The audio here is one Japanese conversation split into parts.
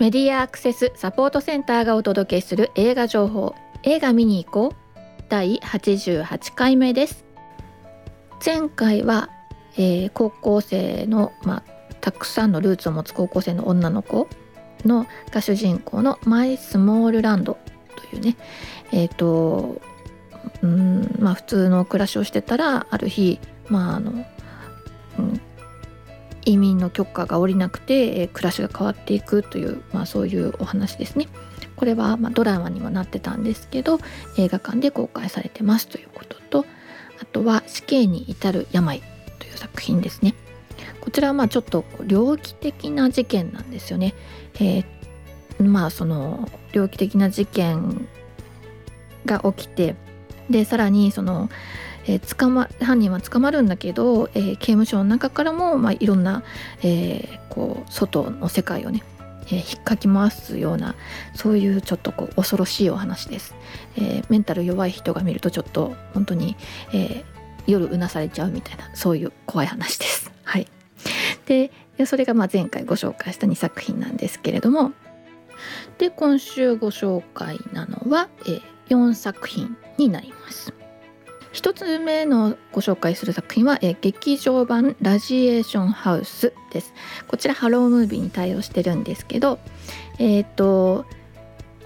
メディアアクセスサポートセンターがお届けする映画情報。映画見に行こう。第88回目です。前回は、えー、高校生の、まあ、たくさんのルーツを持つ高校生の女の子のが主人公の「マイ・スモールランド」というねえっ、ー、とうんまあ普通の暮らしをしてたらある日まああの、うん、移民の許可が下りなくて、えー、暮らしが変わっていくという、まあ、そういうお話ですね。これは、まあ、ドラマにもなってたんですけど映画館で公開されてますということとあとは「死刑に至る病」という作品ですね。こちらはまあちょっと猟奇的な事件なんですよね。えー、まあその猟奇的な事件が起きてでさらにその、えー、捕ま犯人は捕まるんだけど、えー、刑務所の中からも、まあ、いろんな、えー、こう外の世界をねえー、引っかき回すようなそういうちょっとこう恐ろしいお話です、えー、メンタル弱い人が見るとちょっと本当に、えー、夜うなされちゃうみたいなそういう怖い話です。はい。でそれがまあ前回ご紹介した2作品なんですけれどもで今週ご紹介なのは、えー、4作品になります。1つ目のご紹介する作品は、え、劇場版ラジエーションハウスですこちらハロームービーに対応してるんですけどえっ、ー、と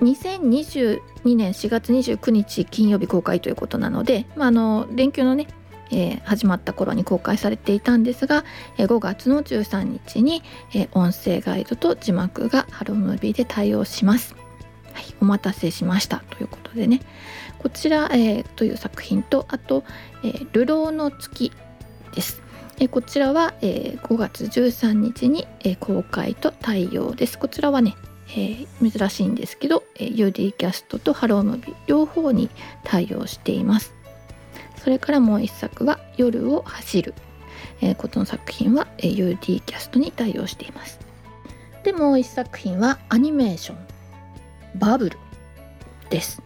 2022年4月29日金曜日公開ということなので、まあ、あの連休のねえー、始まった頃に公開されていたんですが、えー、5月の13日に、えー、音声ガイドと字幕がハロームービーで対応します。はい、お待たせしましたということでねこちら、えー、という作品とあと「えー、流浪の月」です。えー、こちらは、えー、5月13日に、えー、公開と対応です。こちらはね、えー、珍しいんですけど、えー、UD キャストとハロームビ両方に対応しています。それからもう一作は「夜を走る」えー、この作品は、えー、UD キャストに対応しています。でもう一作品はアニメーション「バブル」です。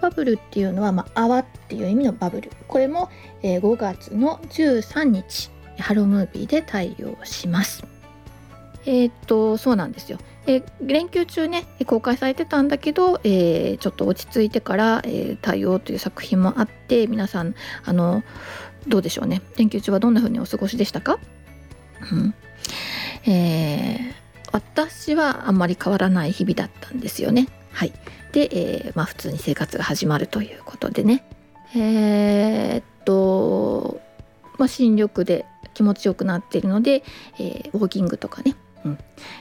バブルっていうのは、まあ、泡っていう意味のバブル。これも、えー、5月の13日ハロームービーで対応します。えー、っとそうなんですよ、えー、連休中ね公開されてたんだけど、えー、ちょっと落ち着いてから、え対応という作品もあって皆さんあのどうでしょうね。連休中はどんな風にお過ごしでしたか、うん。私はあんまり変わらない日々だったんですよね。はい。で、えー、まあ、普通に生活が始まるということでね。えー、っと、まあ、新緑で気持ちよくなっているので、えー、ウォーキングとかね、うん。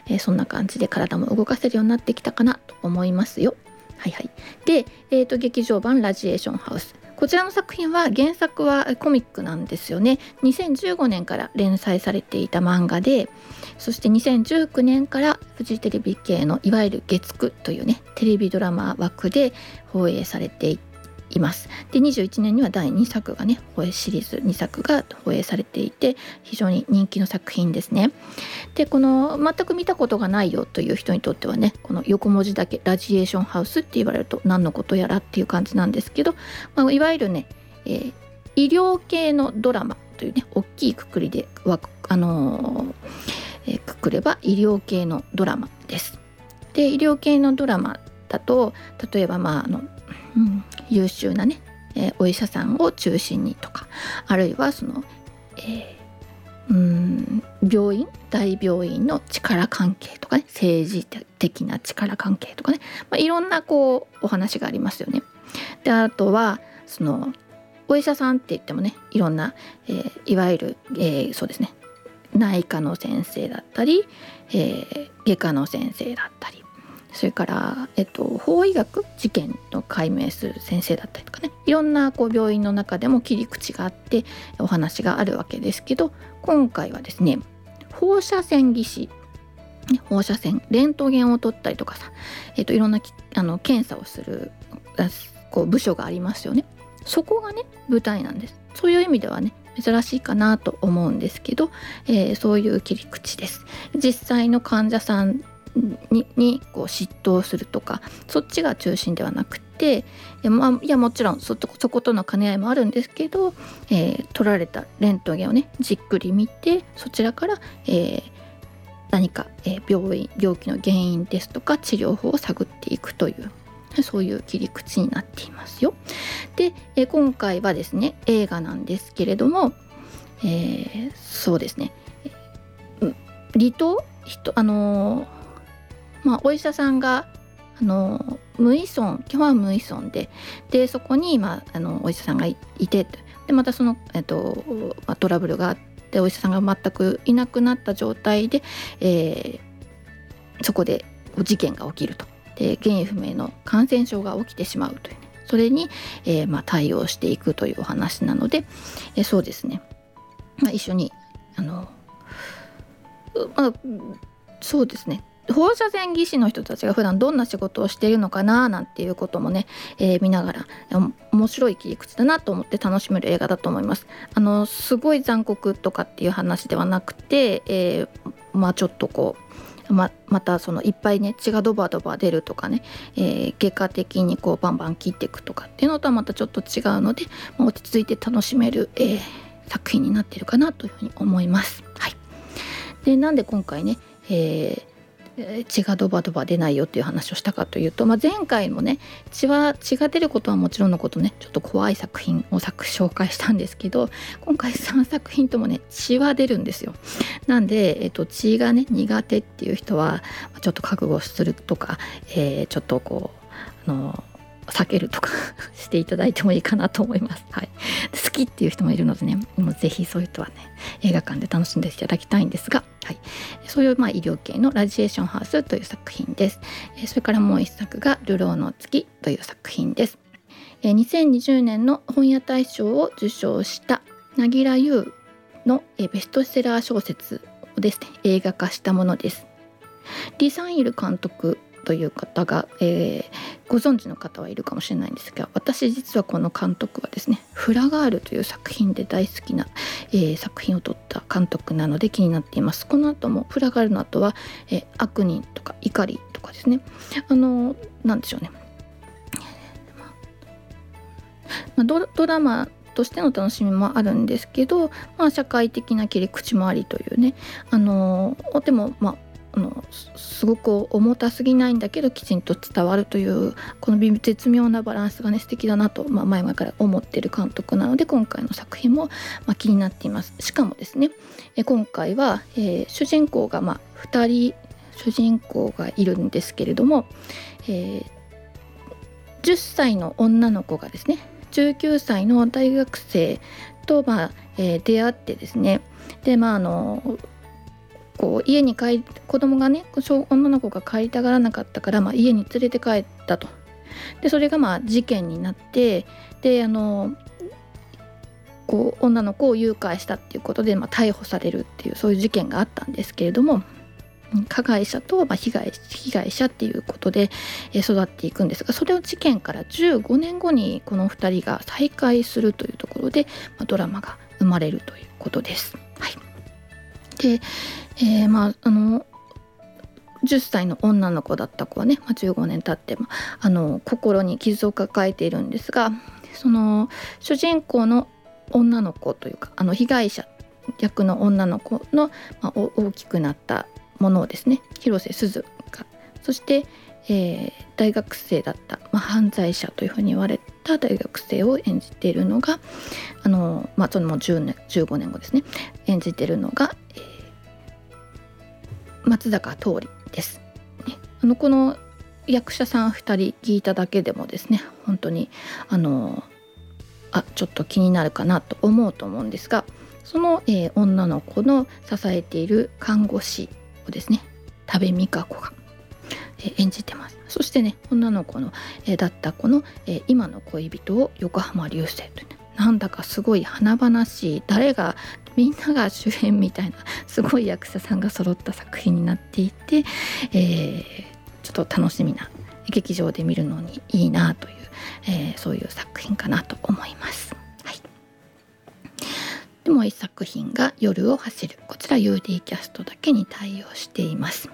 えー、そんな感じで体も動かせるようになってきたかなと思いますよ。はいはい、で、えーと、劇場版「ラジエーションハウス」こちらの作品は原作はコミックなんですよね。2015年から連載されていた漫画でそして2019年からフジテレビ系のいわゆる月9というねテレビドラマ枠で放映されていています。で21年には第2作がね放映シリーズ2作が放映されていて非常に人気の作品ですね。でこの全く見たことがないよという人にとってはねこの横文字だけラジエーションハウスって言われると何のことやらっていう感じなんですけど、まあ、いわゆるね、えー、医療系のドラマというね大きいくくりであのーえー、くくれば医療系のドラマです。で医療系のドラマだと例えばまああのうん、優秀なね、えー、お医者さんを中心にとかあるいはその、えー、うん病院大病院の力関係とかね政治的な力関係とかね、まあ、いろんなこうお話がありますよね。であとはそのお医者さんって言ってもねいろんな、えー、いわゆる、えー、そうですね内科の先生だったり、えー、外科の先生だったりそれから、えっと、法医学事件の解明する先生だったりとかねいろんなこう病院の中でも切り口があってお話があるわけですけど今回はですね放射線技師放射線レントゲンを取ったりとかさ、えっと、いろんなあの検査をするこう部署がありますよね。そこがね舞台なんです。そういう意味ではね珍しいかなと思うんですけど、えー、そういう切り口です。実際の患者さんににこう嫉妬するとかそっちが中心ではなくていや,、まあ、いやもちろんそそことの兼ね合いもあるんですけど、えー、撮られたレントゲンをねじっくり見てそちらから、えー、何か、えー、病院病気の原因ですとか治療法を探っていくというそういう切り口になっていますよ。で、え、今回はですね映画なんですけれども、えー、そうですね離島？人あのまあ、お医者さんがあの無依存基本は無依存ででそこに、まあ、あのお医者さんがいてでまたその、えっとまあ、トラブルがあってお医者さんが全くいなくなった状態で、えー、そこで事件が起きると。で原因不明の感染症が起きてしまうという、ね、それに、えーまあ、対応していくというお話なので、えー、そうですね、まあ、一緒にあの、まあ、そうですね。放射線技師の人たちが普段どんな仕事をしているのかななんていうこともね、えー、見ながら面白い切り口だなと思って楽しめる映画だと思います。あのすごい残酷とかっていう話ではなくて、えー、まあちょっとこうままたそのいっぱいね血がドバドバ出るとかね、えー、外科的にこうバンバン切っていくとかっていうのとはまたちょっと違うので、まあ、落ち着いて楽しめる、えー、作品になってるかなというふうに思います。はい、でなんで今回ね、えー血がドバドバ出ないよっていう話をしたかというと、まあ、前回もね血は血が出ることはもちろんのことねちょっと怖い作品を作紹介したんですけど今回3作品ともね血は出るんですよ。なんで、えっと、血がね苦手っていう人はちょっと覚悟するとか、えー、ちょっとこうあの避けるとか していただいてもいいかなと思います。はい、好きっていう人もいるのでねもうぜひそういう人はね映画館で楽しんでいただきたいんですが、はい、そういうまあ医療系の「ラジエーションハウス」という作品です。それからもう一作が「流浪の月」という作品です。2020年の本屋大賞を受賞した凪良優のベストセラー小説をですね映画化したものです。リサンイル監督という方が、えー、ご存知の方はいるかもしれないんですが私実はこの監督はですね「フラガール」という作品で大好きな、えー、作品を撮った監督なので気になっています。この後もフラガールの後は、えー、悪人とか怒りとかですね。あのなんでしょうね、まあ、ドドラマとしての楽しみもあるんですけど、まあ、社会的な切り口もありというね。あのでもまああのすごく重たすぎないんだけどきちんと伝わるというこの絶妙なバランスがね素敵だなと、まあ、前々から思ってる監督なので今回の作品も、まあ、気になっています。しかもですねえ今回は、えー、主人公が、まあ、2人主人公がいるんですけれども、えー、10歳の女の子がですね19歳の大学生と、まあえー、出会ってですねでまああのこう家に帰子供がね女の子が帰りたがらなかったから、まあ、家に連れて帰ったと。でそれがまあ事件になってであのこう女の子を誘拐したっていうことで、まあ、逮捕されるっていうそういう事件があったんですけれども加害者と、まあ、被害被害者っていうことで育っていくんですがそれを事件から15年後にこの2人が再会するというところで、まあ、ドラマが生まれるということです。で、えー、まああの10歳の女の子だった子はね、まあ、15年経ってもあの心に傷を抱えているんですがその主人公の女の子というかあの被害者役の女の子の、まあ、大きくなったものをですね広瀬すずがそして、えー、大学生だった、まあ、犯罪者というふうに言われてた大学生を演じているのがあの、まあ、その10年15年後ですね。演じているのが、えー、松坂桃李です。ね、あのこの役者さん2人聞いただけでもですね本当にあのあちょっと気になるかなと思うと思うんですがその、えー、女の子の支えている看護師をですね多部未華子が、えー、演じてます。そしてね女の子の、えー、だった子の、え今の恋人を横浜流星という、ね、なんだかすごい華々しい誰がみんなが主演みたいなすごい役者さんが揃った作品になっていて、えー、ちょっと楽しみな劇場で見るのにいいなという、えー、そういう作品かなと思います。はい、でもう一作品が「夜を走る」こちら UD キャストだけに対応しています。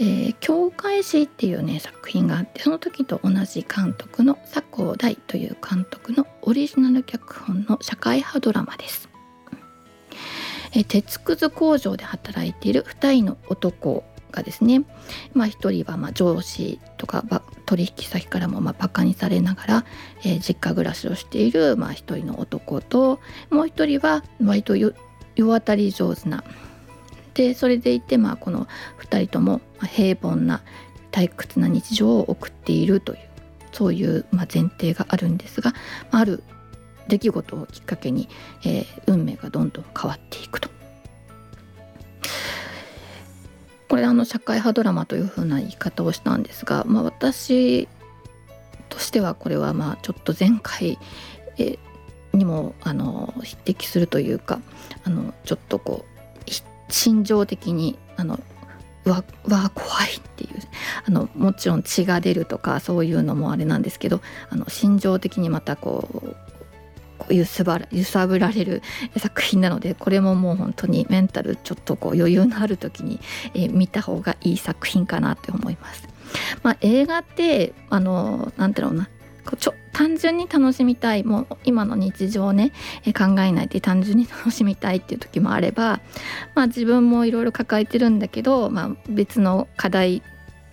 えー、教会誌っていうね作品があってその時と同じ監督の佐藤大という監督のオリジナル脚本の社会派ドラマです。え鉄くず工場で働いている2人の男がですね、まあ、1人はま上司とか取引先からもまあバカにされながら、えー、実家暮らしをしているまあ1人の男ともう1人は割と世渡り上手なでそれでいてまあこの2人とも平凡な退屈な日常を送っているというそういうま前提があるんですがある出来事をきっかけに、えー、運命がどんどん変わっていくと。これあの社会派ドラマというふうな言い方をしたんですが、まあ、私としてはこれはまあちょっと前回、にもあの匹敵するというかあのちょっとこう心情的にあのわわ怖いっていうあのもちろん血が出るとかそういうのもあれなんですけどあの心情的にまたこう揺さば揺さぶられる作品なのでこれももう本当にメンタルちょっとこう余裕のある時に、えー、見た方がいい作品かなって思います。まあ、映画ってあのなんていうのなちょ単純に楽しみたいもう今の日常をね考えないで単純に楽しみたいっていう時もあれば、まあ、自分もいろいろ抱えてるんだけど、まあ、別の課題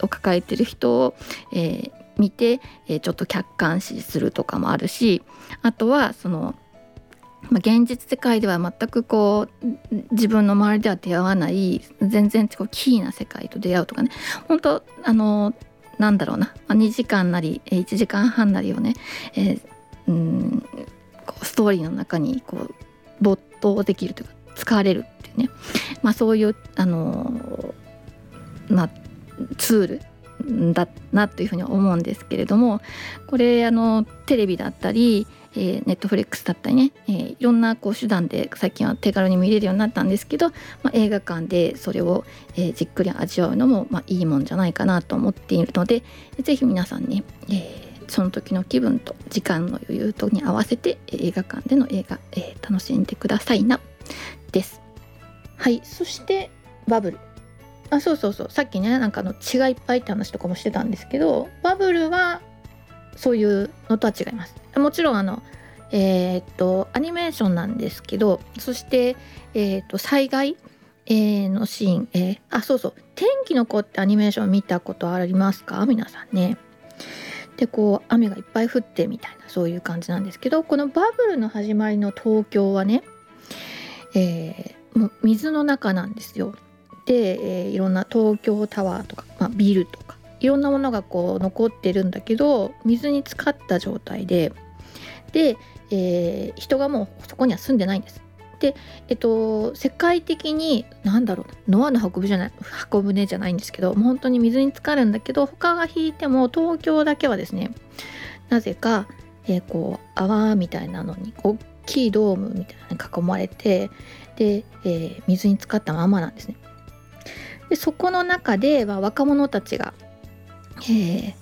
を抱えてる人を、えー、見て、え、ちょっと客観視するとかもあるしあとはそのま、現実世界では全くこう自分の周りでは出会わない全然こうキーな世界と出会うとかね。本当あのなんだろうな、まあ、2時間なり1時間半なりをね、えー、うんこうストーリーの中にこう没頭できるというか使われるっていうね、まあ、そういうあのまあ、ツールだなというふうに思うんですけれどもこれあのテレビだったりえー、ネットフレックスだったりね、えー、いろんなこう手段で最近は手軽に見れるようになったんですけど、まあ、映画館でそれを、えー、じっくり味わうのも、まあ、いいもんじゃないかなと思っているので是非皆さんね、えー、その時の気分と時間の余裕とに合わせて映画館での映画、えー、楽しんでくださいなです。はいそしてバブルあそうそうそうさっきねなんかの血がいっぱいって話とかもしてたんですけどバブルはそういうのとは違いますもちろんあのえー、っとアニメーションなんですけどそして、えー、っと災害、えー、のシーン、えー、あそうそう「天気の子」ってアニメーション見たことありますか？皆さんね。でこう雨がいっぱい降ってみたいなそういう感じなんですけどこのバブルの始まりの東京はね、えー、もう水の中なんですよ。で、えー、いろんな東京タワーとか、まあ、ビルとかいろんなものがこう残ってるんだけど水に浸かった状態でで、えー、人がもうそこには住んでないんです。で、えっと、世界的に何だろうノアの箱舟じゃない箱舟じゃないんですけどもう本当に水に浸かるんだけど他が引いても東京だけはですねなぜか、えー、こう泡みたいなのに大きいドームみたいなのに囲まれてで、えー、水に浸かったままなんですね。でそこの中では若者たちが、えー、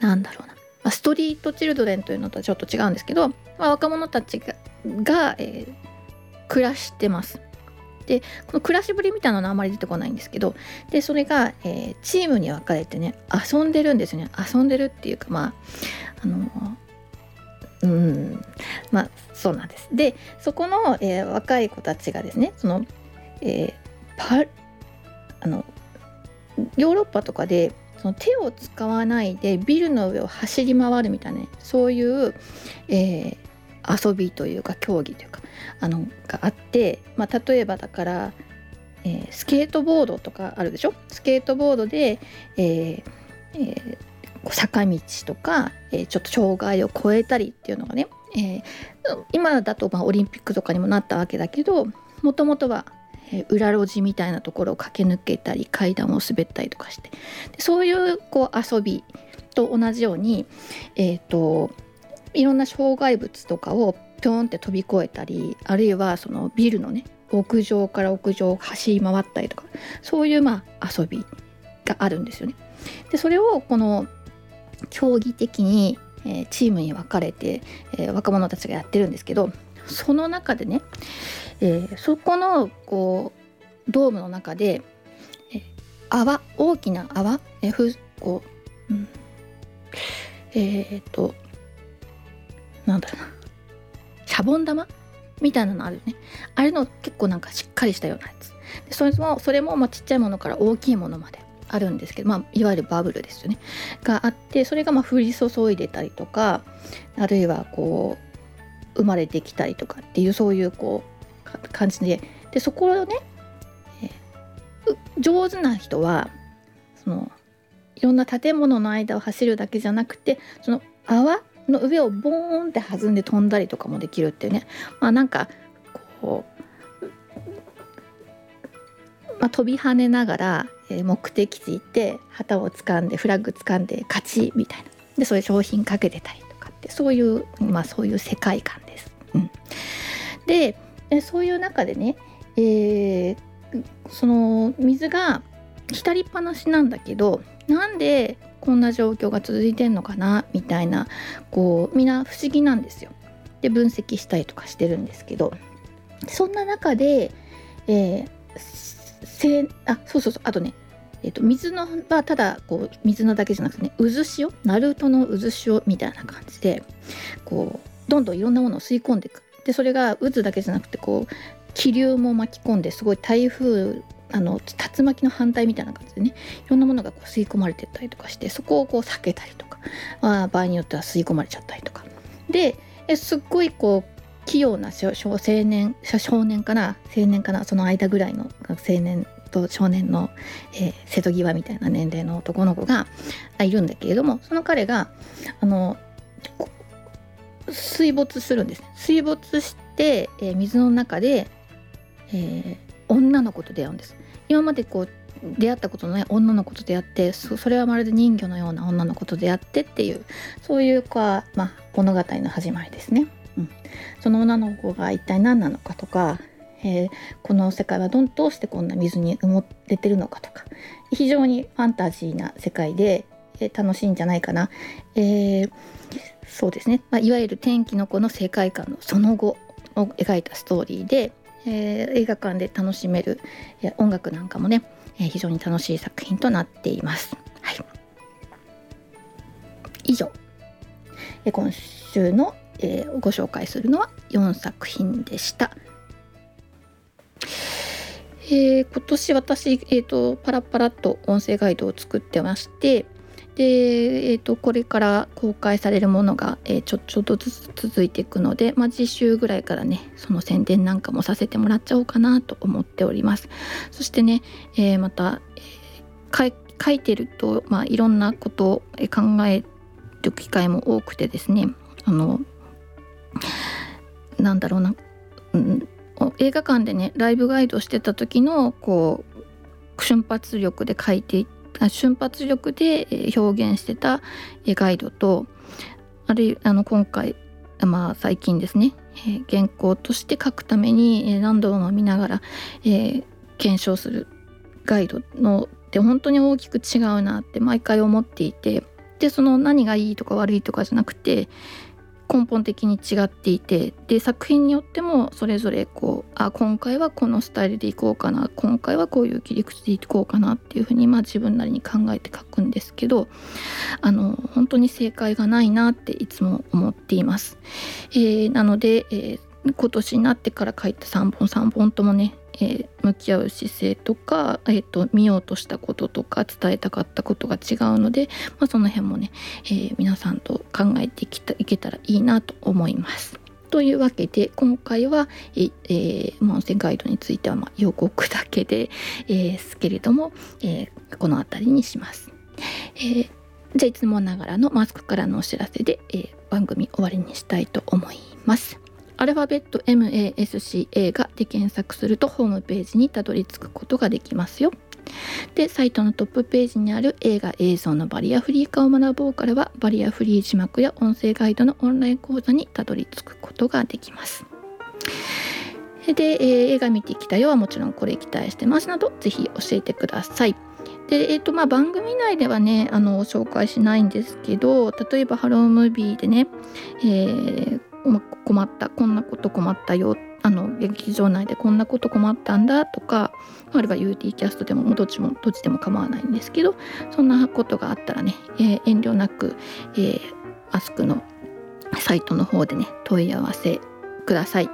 なんだろうなまあ、ストリートチルドレンというのとはちょっと違うんですけど、まあ、若者たちがが、えー、暮らしてます。でこの暮らしぶりみたいなのはあまり出てこないんですけどでそれが、えー、チームに分かれてね遊んでるんですね遊んでるっていうかまああのうんまあそうなんです。でそこの、えー、若い子たちがですねその、えー、パあのヨーロッパとかでその手を使わないでビルの上を走り回るみたいな、ね、そういう、えー、遊びというか競技というかあのがあって、まあ、例えばだから、えー、スケートボードとかあるでしょ？スケートボードで、えーえー、坂道とか、えー、ちょっと障害を越えたりっていうのがね、えー、今だとまあオリンピックとかにもなったわけだけどもともとはえ裏路地みたいなところを駆け抜けたり階段を滑ったりとかしてでそういうこう遊びと同じように、えーと、いろんな障害物とかをぴょんって飛び越えたりあるいはそのビルのね屋上から屋上を走り回ったりとかそういうまあ遊びがあるんですよね。でそれをこの競技的に、え、チームに分かれて、えー、若者たちがやってるんですけどその中でね、えー、そこのこうドームの中で、えー、泡大きな泡、えー、ふこう、うん、えっ、となんだろうなシャボン玉みたいなのあるよね。あれの結構なんかしっかりしたようなやつ。でそれもそれもまあちっちゃいものから大きいものまであるんですけど、まあ、いわゆるバブルですよね。があってそれがまあ降り注いでたりとかあるいはこう生まれてきたりとかっていうそういうこう感じで。でそこをね、上手な人はそのいろんな建物の間を走るだけじゃなくてその泡の上をボーンって弾んで飛んだりとかもできるっていうね。まあなんかこう、まあ、飛び跳ねながら、目的地行って旗を掴んでフラッグ掴んで勝ちみたいな。でそういう商品かけてたり。そういうまあそういう世界観です。うん、でそういう中でね、えー、その水が浸りっぱなしなんだけどなんでこんな状況が続いてんのかなみたいなこうみんな不思議なんですよ。で分析したりとかしてるんですけどそんな中で、えー、あそうそうそうあとねえーと、水のはただこう水のだけじゃなくてね渦潮？ナルトの渦潮みたいな感じでこうどんどんいろんなものを吸い込んでいく。でそれが渦だけじゃなくてこう気流も巻き込んですごい台風あの竜巻の反対みたいな感じでねいろんなものがこう吸い込まれてったりとかしてそこをこう避けたりとか、まあ、場合によっては吸い込まれちゃったりとか。ですっごいこう器用な少年少年かな？青年かな？その間ぐらいの青年と少年の、えー、瀬戸際みたいな年齢の男の子がいるんだけれどもその彼があの水没するんですね。水没して、えー、水の中で、えー、女の子と出会うんです。今までこう出会ったことのない女の子と出会ってそれはまるで人魚のような女の子と出会ってっていうそういうか、まあ、物語の始まりですね。うん、その女の子が一体何なのかとか、えー、この世界はどどうしてこんな水に埋もれてるのかとか非常にファンタジーな世界で、えー、楽しいんじゃないかな、えー、そうですね、まあ、いわゆる天気の子の世界観のその後を描いたストーリーで、え、映画館で楽しめる、音楽なんかもね、え、非常に楽しい作品となっています。はい、以上、え、今週の、え、ご紹介するのは4作品でした。えー、今年私、えーと、パラパラっと音声ガイドを作ってましてで、えーと、これから公開されるものが、えー、ちょちょっとずつ続いていくので、まあ、次週ぐらいからねその宣伝なんかもさせてもらっちゃおうかなと思っております。そしてね、えー、また、えー、書いてると、まあ、いろんなことを考える機会も多くてですねあのなんだろうな、うん、映画館でねライブガイドしてた時のこう瞬発力で書いて瞬発力で表現してたガイドとあるいあの今回まあ最近ですね、原稿として書くために何度も見ながら、えー、検証するガイドのって本当に大きく違うなって毎回思っていてでその何がいいとか悪いとかじゃなくて根本的に違っていてで作品によってもそれぞれこうあ今回はこのスタイルでいこうかな今回はこういう切り口でいこうかなっていうふうにまあ自分なりに考えて書くんですけどあの本当に正解がないなっていつも思っています。えー、なので、えー、今年になってから書いた3本3本ともねえー、向き合う姿勢とか、えーと、見ようとしたこととか伝えたかったことが違うので、まあ、その辺もね、えー、皆さんと考えてきたいけたらいいなと思います。というわけで今回は、えー、音声ガイドについてはま予告だけで、えー、すけれども、えー、この辺りにします。えー、じゃあいつもながらのマスクからのお知らせで、えー、番組終わりにしたいと思います。アルファベット MASCA がで検索するとホームページにたどり着くことができますよ。で、サイトのトップページにある映画映像のバリアフリー化を学ぼうからはバリアフリー字幕や音声ガイドのオンライン講座にたどり着くことができます。で、えー、映画見てきたよはもちろんこれ期待してますなどぜひ教えてください。で、えーとまあ、番組内ではねあの紹介しないんですけど例えばハロームービーでね、えー、困ったこんなこと困ったよあの劇場内でこんなこと困ったんだとかあるいは UT キャストでもどっちもどっちでも構わないんですけどそんなことがあったらね、えー、遠慮なく、えー、アスクのサイトの方でね問い合わせください。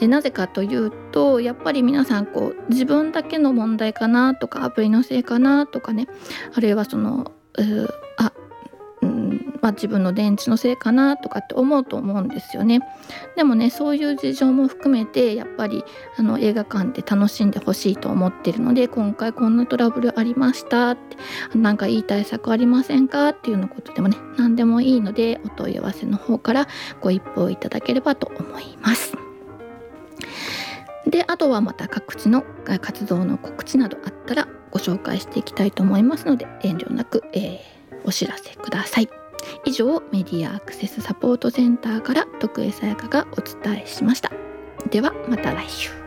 なぜかというとやっぱり皆さんこう自分だけの問題かなとかアプリのせいかなとかねあるいはそのあまあ、自分の電池のせいかなとかって思うと思うんですよね。でもねそういう事情も含めてやっぱりあの映画館で楽しんでほしいと思ってるので今回こんなトラブルありましたって何かいい対策ありませんかっていうのことでもね何でもいいのでお問い合わせの方からご一報いただければと思います。であとはまた各地の活動の告知などあったらご紹介していきたいと思いますので遠慮なく、えー、お知らせください。以上メディアアクセスサポートセンターから徳江さやかがお伝えしました。ではまた来週。